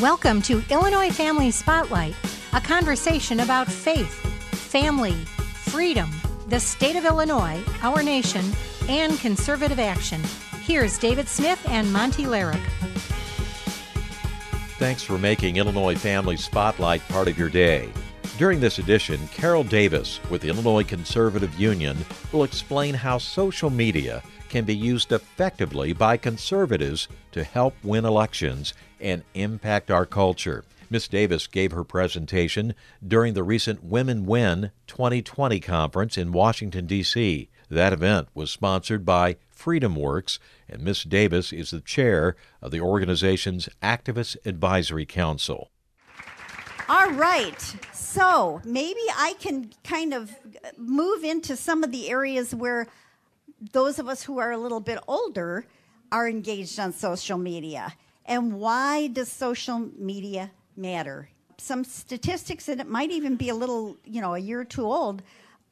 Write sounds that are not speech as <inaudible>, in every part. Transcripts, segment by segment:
Welcome to Illinois Family Spotlight, a conversation about faith, family, freedom, the state of Illinois, our nation, and conservative action. Here's David Smith and Monty Larrick. Thanks for making Illinois Family Spotlight part of your day. During this edition, Carol Davis with the Illinois Conservative Union will explain how social media can be used effectively by conservatives to help win elections and impact our culture. Ms. Davis gave her presentation during the recent Women Win 2020 conference in Washington, D.C. That event was sponsored by Freedom Works, and Ms. Davis is the chair of the organization's Activist Advisory Council. All right. So maybe I can kind of move into some of the areas where those of us who are a little bit older are engaged on social media. And why does social media matter? Some statistics, and it might even be a little, you know, a year or two old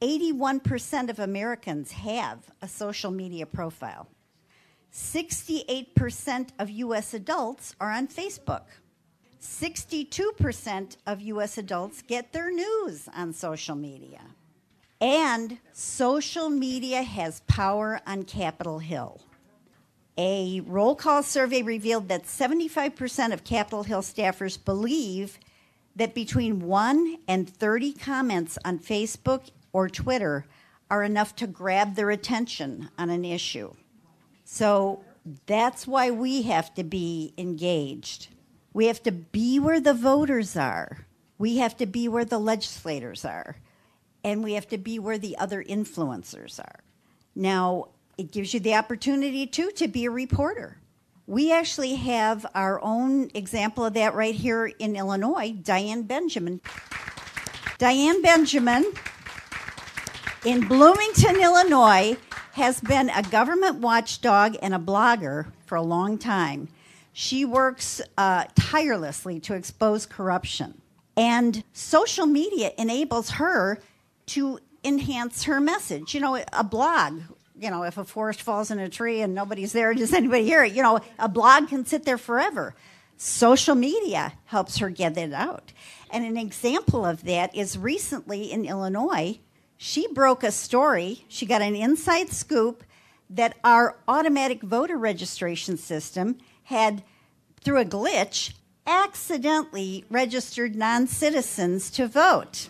81% of Americans have a social media profile. 68% of US adults are on Facebook. 62% of US adults get their news on social media. And social media has power on Capitol Hill. A roll call survey revealed that 75% of Capitol Hill staffers believe that between 1 and 30 comments on Facebook or Twitter are enough to grab their attention on an issue. So that's why we have to be engaged. We have to be where the voters are. We have to be where the legislators are and we have to be where the other influencers are. Now, it gives you the opportunity too to be a reporter. We actually have our own example of that right here in Illinois, Diane Benjamin. Diane Benjamin in Bloomington, Illinois, has been a government watchdog and a blogger for a long time. She works uh, tirelessly to expose corruption. And social media enables her to enhance her message. You know, a blog, you know, if a forest falls in a tree and nobody's there, <laughs> does anybody hear it? You know, a blog can sit there forever. Social media helps her get it out. And an example of that is recently in Illinois, she broke a story. She got an inside scoop that our automatic voter registration system had, through a glitch, accidentally registered non citizens to vote.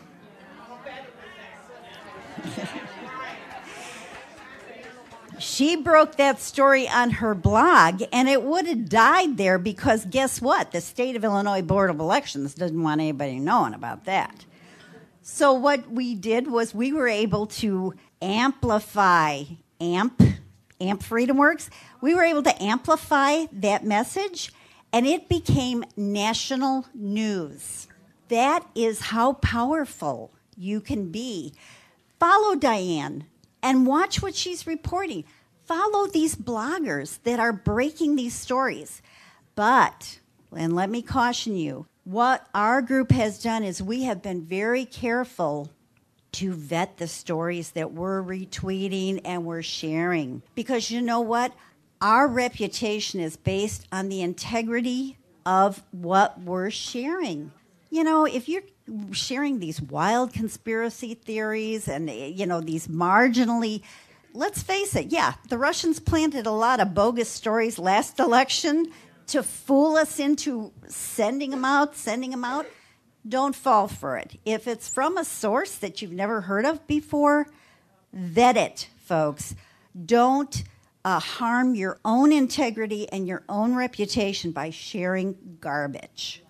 She broke that story on her blog, and it would have died there because guess what? The state of Illinois Board of Elections doesn't want anybody knowing about that. So, what we did was we were able to amplify AMP, AMP Freedom Works. We were able to amplify that message, and it became national news. That is how powerful you can be. Follow Diane and watch what she's reporting. Follow these bloggers that are breaking these stories. But, and let me caution you, what our group has done is we have been very careful to vet the stories that we're retweeting and we're sharing. Because you know what? Our reputation is based on the integrity of what we're sharing. You know, if you're sharing these wild conspiracy theories and you know these marginally let's face it yeah the russians planted a lot of bogus stories last election to fool us into sending them out sending them out. Don't fall for it. If it's from a source that you've never heard of before vet it folks. Don't uh, harm your own integrity and your own reputation by sharing garbage.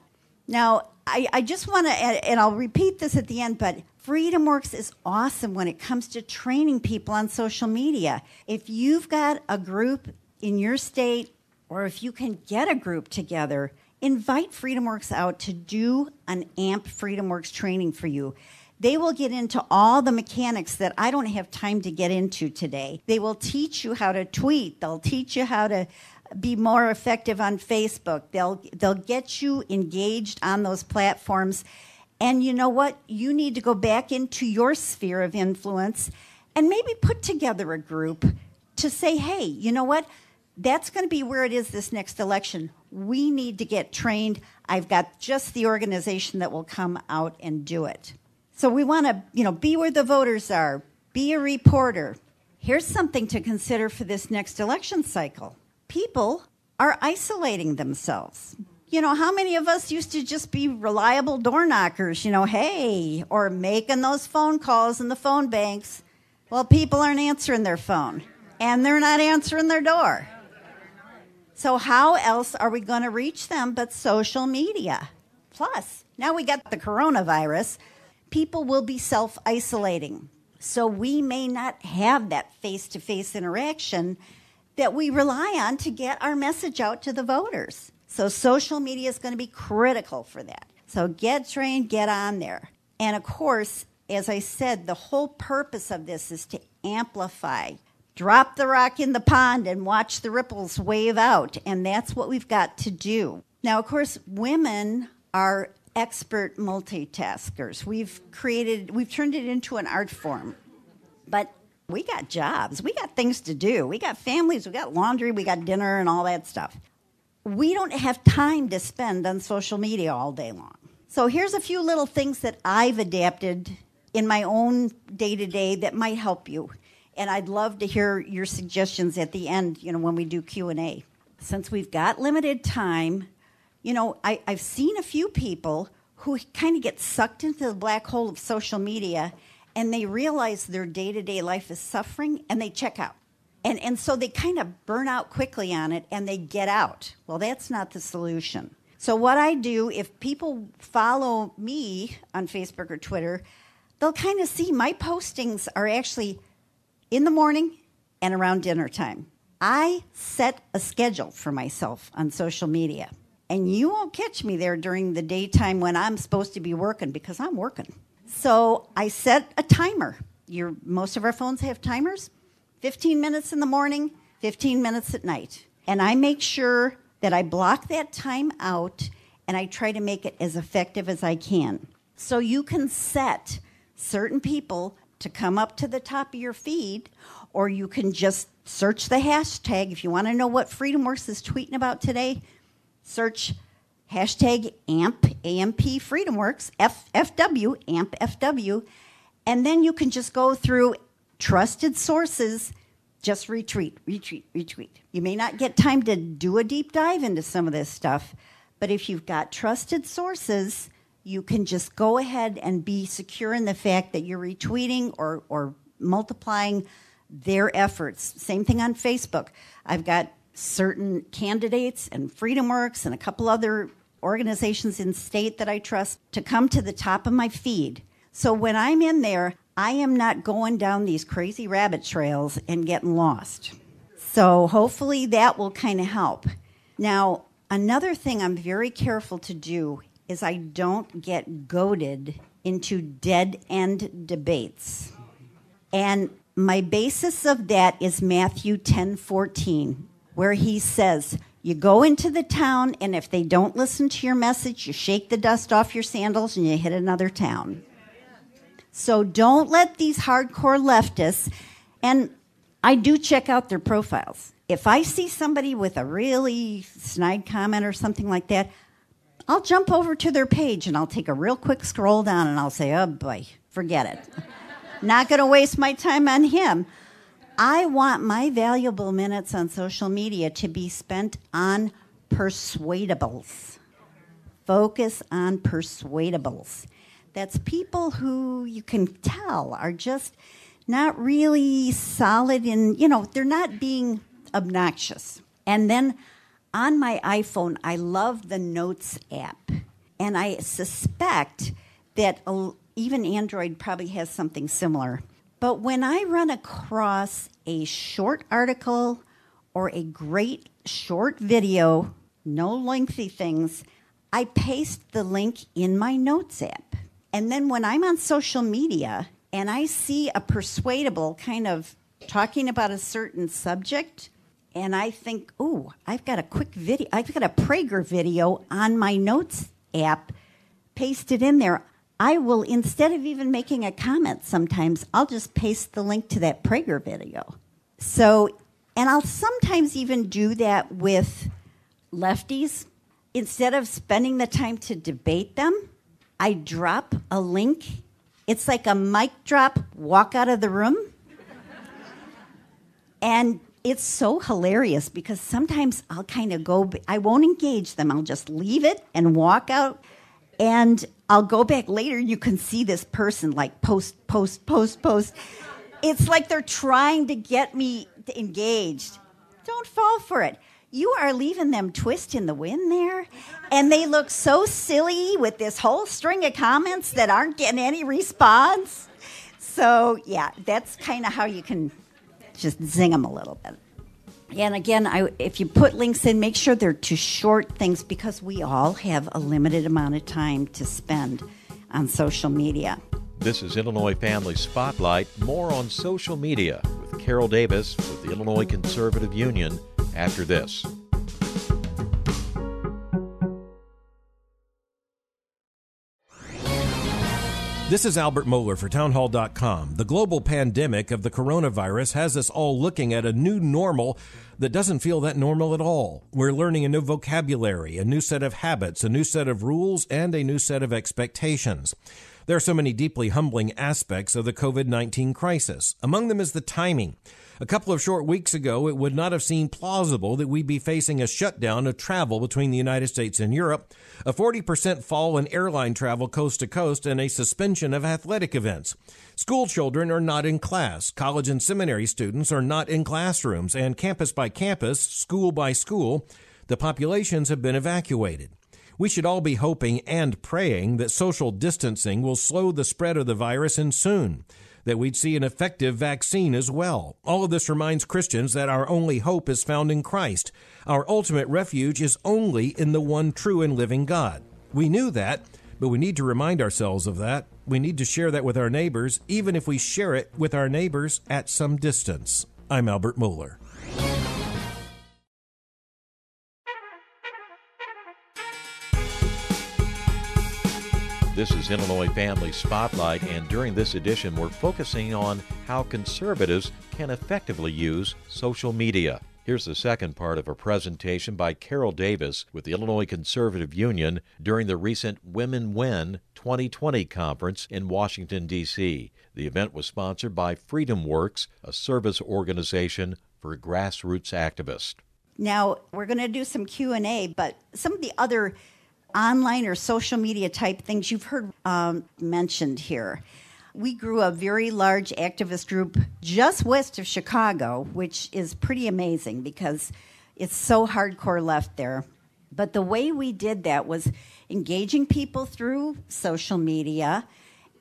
Now I, I just want to, and I'll repeat this at the end, but FreedomWorks is awesome when it comes to training people on social media. If you've got a group in your state, or if you can get a group together, invite FreedomWorks out to do an AMP FreedomWorks training for you. They will get into all the mechanics that I don't have time to get into today. They will teach you how to tweet, they'll teach you how to be more effective on Facebook. They'll they'll get you engaged on those platforms. And you know what? You need to go back into your sphere of influence and maybe put together a group to say, "Hey, you know what? that's going to be where it is this next election. We need to get trained. I've got just the organization that will come out and do it. So we want to, you know, be where the voters are, be a reporter. Here's something to consider for this next election cycle. People are isolating themselves. You know, how many of us used to just be reliable door knockers, you know, hey, or making those phone calls in the phone banks? Well, people aren't answering their phone and they're not answering their door. So, how else are we going to reach them but social media? Plus, now we got the coronavirus, people will be self isolating. So, we may not have that face to face interaction that we rely on to get our message out to the voters. So, social media is going to be critical for that. So, get trained, get on there. And of course, as I said, the whole purpose of this is to amplify drop the rock in the pond and watch the ripples wave out. And that's what we've got to do. Now, of course, women are expert multitaskers. We've created, we've turned it into an art form. But we got jobs, we got things to do, we got families, we got laundry, we got dinner, and all that stuff. We don't have time to spend on social media all day long. So here's a few little things that I've adapted in my own day to day that might help you and I'd love to hear your suggestions at the end, you know, when we do Q&A. Since we've got limited time, you know, I, I've seen a few people who kind of get sucked into the black hole of social media and they realize their day-to-day life is suffering and they check out. And, and so they kind of burn out quickly on it and they get out. Well, that's not the solution. So, what I do, if people follow me on Facebook or Twitter, they'll kind of see my postings are actually in the morning and around dinner time. I set a schedule for myself on social media. And you won't catch me there during the daytime when I'm supposed to be working because I'm working. So I set a timer. Your, most of our phones have timers 15 minutes in the morning, 15 minutes at night. And I make sure that I block that time out and I try to make it as effective as I can. So you can set certain people to come up to the top of your feed, or you can just search the hashtag. If you want to know what FreedomWorks is tweeting about today, search hashtag AMP, AMP FreedomWorks, F, FW, AMP FW, and then you can just go through trusted sources, just retweet, retweet, retweet. You may not get time to do a deep dive into some of this stuff, but if you've got trusted sources, you can just go ahead and be secure in the fact that you're retweeting or, or multiplying their efforts. Same thing on Facebook. I've got certain candidates and Freedom Works and a couple other organizations in state that I trust to come to the top of my feed. So when I'm in there, I am not going down these crazy rabbit trails and getting lost. So hopefully that will kind of help. Now, another thing I'm very careful to do is I don't get goaded into dead end debates. And my basis of that is Matthew 10 14, where he says, You go into the town, and if they don't listen to your message, you shake the dust off your sandals and you hit another town. So don't let these hardcore leftists, and I do check out their profiles. If I see somebody with a really snide comment or something like that, I'll jump over to their page and I'll take a real quick scroll down and I'll say, oh boy, forget it. Not going to waste my time on him. I want my valuable minutes on social media to be spent on persuadables. Focus on persuadables. That's people who you can tell are just not really solid in, you know, they're not being obnoxious. And then on my iPhone, I love the Notes app. And I suspect that even Android probably has something similar. But when I run across a short article or a great short video, no lengthy things, I paste the link in my Notes app. And then when I'm on social media and I see a persuadable kind of talking about a certain subject, and I think, oh, I've got a quick video, I've got a Prager video on my notes app pasted in there. I will, instead of even making a comment sometimes, I'll just paste the link to that Prager video. So And I'll sometimes even do that with lefties. Instead of spending the time to debate them, I drop a link. It's like a mic drop, walk out of the room. and it's so hilarious because sometimes I'll kind of go, I won't engage them. I'll just leave it and walk out. And I'll go back later. You can see this person like post, post, post, post. It's like they're trying to get me engaged. Don't fall for it. You are leaving them twist in the wind there. And they look so silly with this whole string of comments that aren't getting any response. So, yeah, that's kind of how you can just zing them a little bit. And again, I, if you put links in, make sure they're to short things because we all have a limited amount of time to spend on social media. This is Illinois Family Spotlight. More on social media with Carol Davis with the Illinois Conservative Union after this. This is Albert Mohler for Townhall.com. The global pandemic of the coronavirus has us all looking at a new normal that doesn't feel that normal at all. We're learning a new vocabulary, a new set of habits, a new set of rules, and a new set of expectations. There are so many deeply humbling aspects of the COVID 19 crisis. Among them is the timing. A couple of short weeks ago, it would not have seemed plausible that we'd be facing a shutdown of travel between the United States and Europe, a 40% fall in airline travel coast to coast, and a suspension of athletic events. School children are not in class. College and seminary students are not in classrooms. And campus by campus, school by school, the populations have been evacuated. We should all be hoping and praying that social distancing will slow the spread of the virus and soon that we'd see an effective vaccine as well. All of this reminds Christians that our only hope is found in Christ. Our ultimate refuge is only in the one true and living God. We knew that, but we need to remind ourselves of that. We need to share that with our neighbors, even if we share it with our neighbors at some distance. I'm Albert Mohler. This is Illinois Family Spotlight, and during this edition, we're focusing on how conservatives can effectively use social media. Here's the second part of a presentation by Carol Davis with the Illinois Conservative Union during the recent Women Win 2020 conference in Washington, D.C. The event was sponsored by Freedom Works, a service organization for grassroots activists. Now, we're going to do some Q&A, but some of the other online or social media type things you've heard um, mentioned here. We grew a very large activist group just west of Chicago, which is pretty amazing because it's so hardcore left there. But the way we did that was engaging people through social media.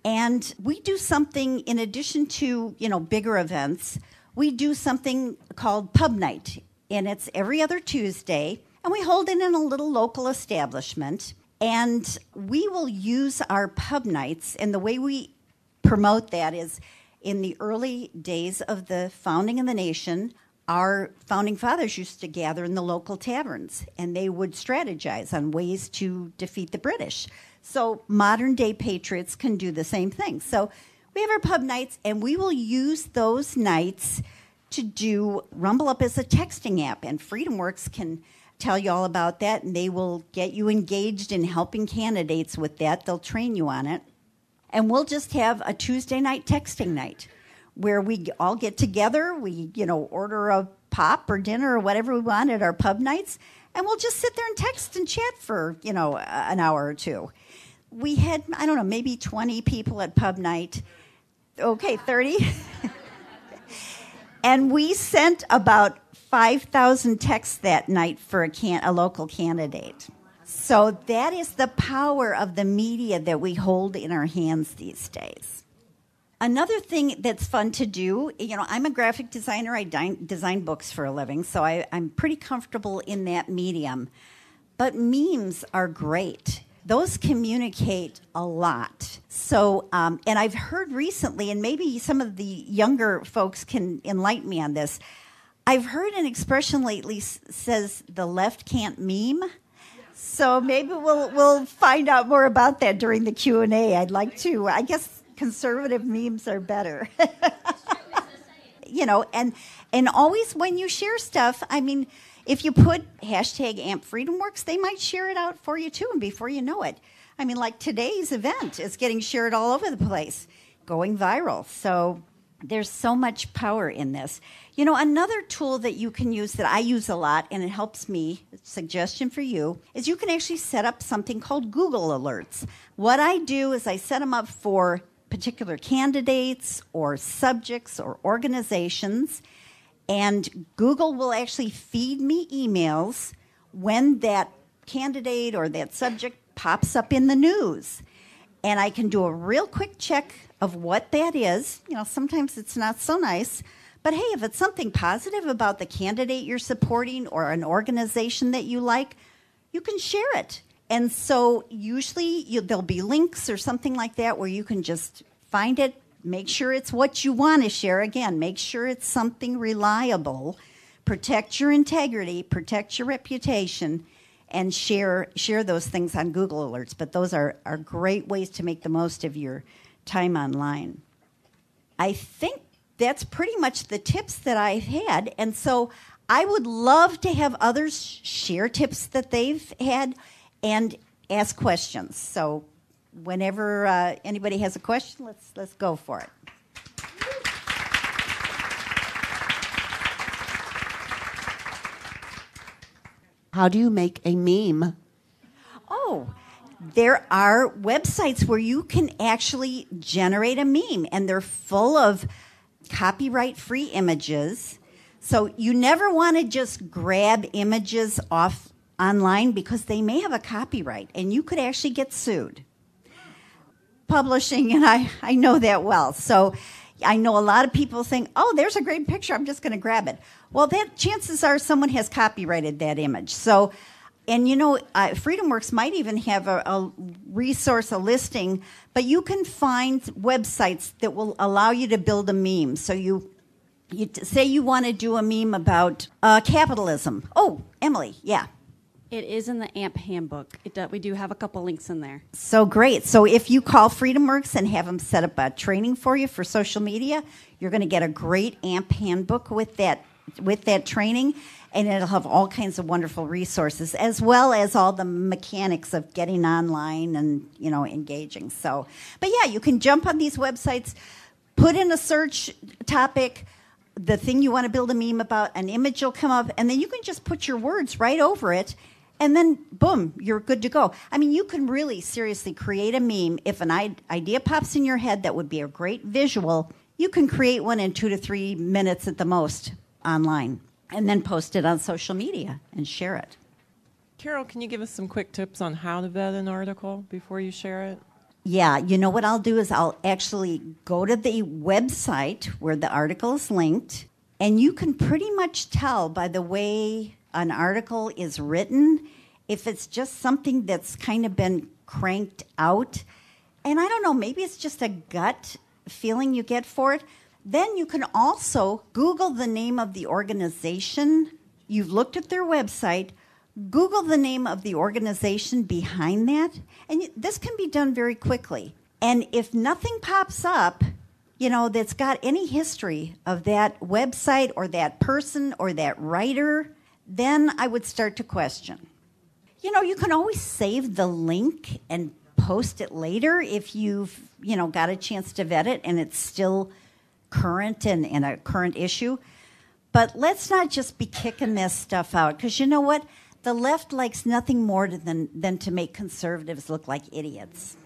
And we do something in addition to, you know, bigger events. We do something called pub night, and it's every other Tuesday and we hold it in a little local establishment. And we will use our pub nights, and the way we promote that is in the early days of the founding of the nation, our founding fathers used to gather in the local taverns and they would strategize on ways to defeat the British. So modern day patriots can do the same thing. So we have our pub nights and we will use those nights to do Rumble Up as a texting app and Freedom Works can tell you all about that, and they will get you engaged in helping candidates with that. They'll train you on it. And we'll just have a Tuesday night texting night where we all get together. We, you know, order a pop or dinner or whatever we want at our pub nights, and we'll just sit there and text and chat for, you know, an hour or two. We had, I don't know, maybe 20 people at pub night. Okay, 30. <laughs> and we sent about 5,000 texts that night for a, can- a local candidate. So that is the power of the media that we hold in our hands these days. Another thing that's fun to do, you know, I'm a graphic designer. I design books for a living, so I, I'm pretty comfortable in that medium. But memes are great. Those communicate a lot. So, um, and I've heard recently, and maybe some of the younger folks can enlighten me on this I've heard an expression lately says the left can't meme. So maybe we'll we'll find out more about that during the Q and A. I'd like to. I guess conservative memes are better. <laughs> you know, and and always when you share stuff, I mean, if you put hashtag AMP Freedom Works, they might share it out for you too, and before you know it, I mean, like today's event is getting shared all over the place, going viral. So there's so much power in this. You know, another tool that you can use that I use a lot and it helps me, suggestion for you, is you can actually set up something called Google Alerts. What I do is I set them up for particular candidates or subjects or organizations, and Google will actually feed me emails when that candidate or that subject pops up in the news. And I can do a real quick check of what that is. You know, sometimes it's not so nice. But hey, if it's something positive about the candidate you're supporting or an organization that you like, you can share it. And so usually you, there'll be links or something like that where you can just find it, make sure it's what you want to share. Again, make sure it's something reliable. Protect your integrity, protect your reputation, and share share those things on Google Alerts. But those are, are great ways to make the most of your time online. I think that's pretty much the tips that I've had. And so I would love to have others share tips that they've had and ask questions. So whenever uh, anybody has a question, let's let's go for it. How do you make a meme? Oh, there are websites where you can actually generate a meme, and they're full of copyright free images. So you never want to just grab images off online because they may have a copyright and you could actually get sued. Publishing, <laughs> and I, I know that well. So I know a lot of people think, oh, there's a great picture, I'm just going to grab it. Well, that chances are someone has copyrighted that image. So, and you know, uh, FreedomWorks might even have a, a resource, a listing, but you can find websites that will allow you to build a meme. So you you say you want to do a meme about uh, capitalism. Oh, Emily, yeah. It is in the AMP handbook. It do, we do have a couple links in there. So great. So if you call FreedomWorks and have them set up a training for you for social media, you're going to get a great AMP handbook with that with that training and it'll have all kinds of wonderful resources as well as all the mechanics of getting online and you know engaging. So but yeah you can jump on these websites put in a search topic the thing you want to build a meme about an image will come up and then you can just put your words right over it and then boom you're good to go. I mean you can really seriously create a meme. If an idea pops in your head that would be a great visual you can create one in two to three minutes at the most online and then post it on social media and share it. Carol, can you give us some quick tips on how to vet an article before you share it? Yeah, you know what I'll do is I'll actually go to the website where the article is linked, and you can pretty much tell by the way an article is written if it's just something that's kind of been cranked out. And I don't know, maybe it's just a gut feeling you get for it. Then you can also Google the name of the organization. You've looked at their website. Google the name of the organization behind that. And this can be done very quickly. And if nothing pops up, you know, that's got any history of that website or that person or that writer, then I would start to question. You know, you can always save the link and post it later if you've, you know, got a chance to vet it and it's still current and, and a current issue. But let's not just be kicking this stuff out because you know what? The left likes nothing more than, than to make conservatives look like idiots.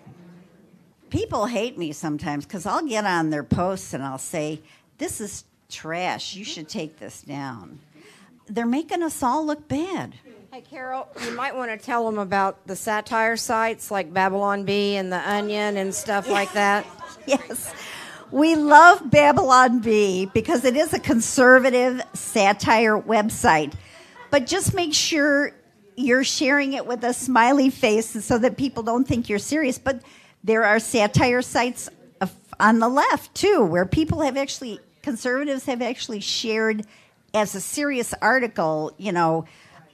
People hate me sometimes because I'll get on their posts and I'll say, This is trash. You should take this down. They're making us all look bad. Hey, Carol, you might want to tell them about the satire sites like Babylon Bee and The Onion and stuff like <laughs> that. yes. We love Babylon Bee because it is a conservative satire website. But just make sure you're sharing it with a smiley face so that people don't think you're serious. But there are satire sites on the left too, where people have actually, conservatives have actually shared as a serious article, you know,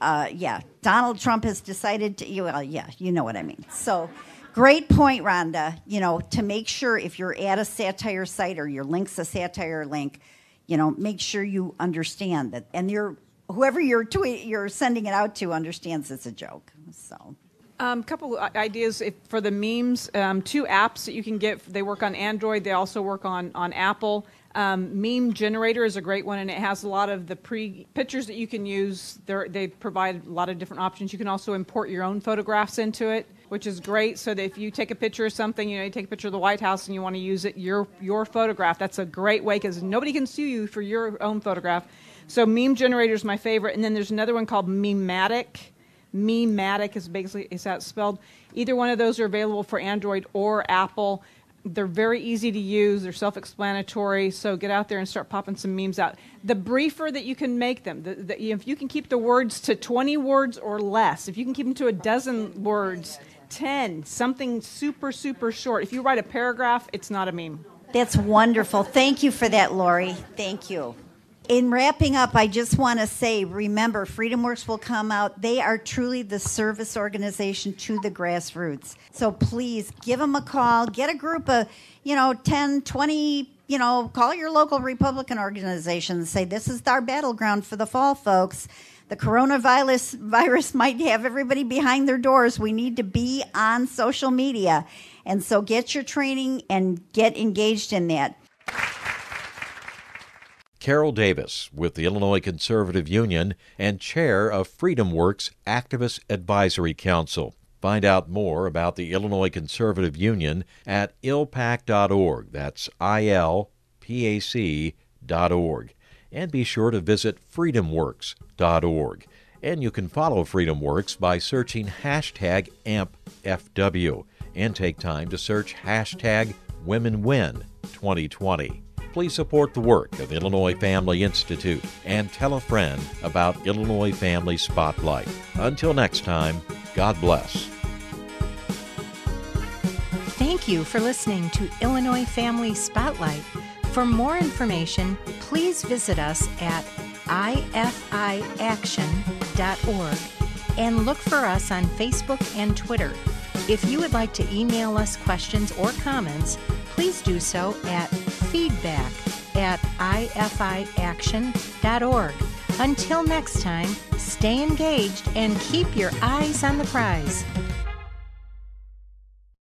uh, yeah, Donald Trump has decided to, well, yeah, you know what I mean. So, Great point, Rhonda. You know, to make sure if you're at a satire site or your link's a satire link, you know, make sure you understand that, and you're whoever you're tweet, you're sending it out to understands it's a joke. So. A um, couple of ideas if, for the memes. Um, two apps that you can get. They work on Android. They also work on on Apple. Um, meme generator is a great one, and it has a lot of the pre pictures that you can use. They're, they provide a lot of different options. You can also import your own photographs into it, which is great. So that if you take a picture of something, you know, you take a picture of the White House and you want to use it, your your photograph. That's a great way because nobody can sue you for your own photograph. So meme generator is my favorite, and then there's another one called Memematic. Memematic is basically is that spelled. Either one of those are available for Android or Apple they're very easy to use. They're self-explanatory. So get out there and start popping some memes out. The briefer that you can make them, the, the, if you can keep the words to 20 words or less, if you can keep them to a dozen words, 10, something super super short. If you write a paragraph, it's not a meme. That's wonderful. Thank you for that, Lori. Thank you in wrapping up, I just want to say remember, FreedomWorks will come out. They are truly the service organization to the grassroots. So please give them a call. Get a group of, you know, 10, 20, you know, call your local Republican organization and say, this is our battleground for the fall, folks. The coronavirus virus might have everybody behind their doors. We need to be on social media. And so get your training and get engaged in that. Carol Davis with the Illinois Conservative Union and chair of Freedom Works Activist Advisory Council. Find out more about the Illinois Conservative Union at ilpac.org. That's I L P A C dot org. And be sure to visit freedomworks.org. And you can follow FreedomWorks by searching hashtag AmpFW and take time to search hashtag WomenWin 2020 please support the work of Illinois Family Institute and tell a friend about Illinois Family Spotlight. Until next time, God bless. Thank you for listening to Illinois Family Spotlight. For more information, please visit us at ifiaction.org and look for us on Facebook and Twitter. If you would like to email us questions or comments, please do so at feedback at ifiaction.org. Until next time, stay engaged and keep your eyes on the prize.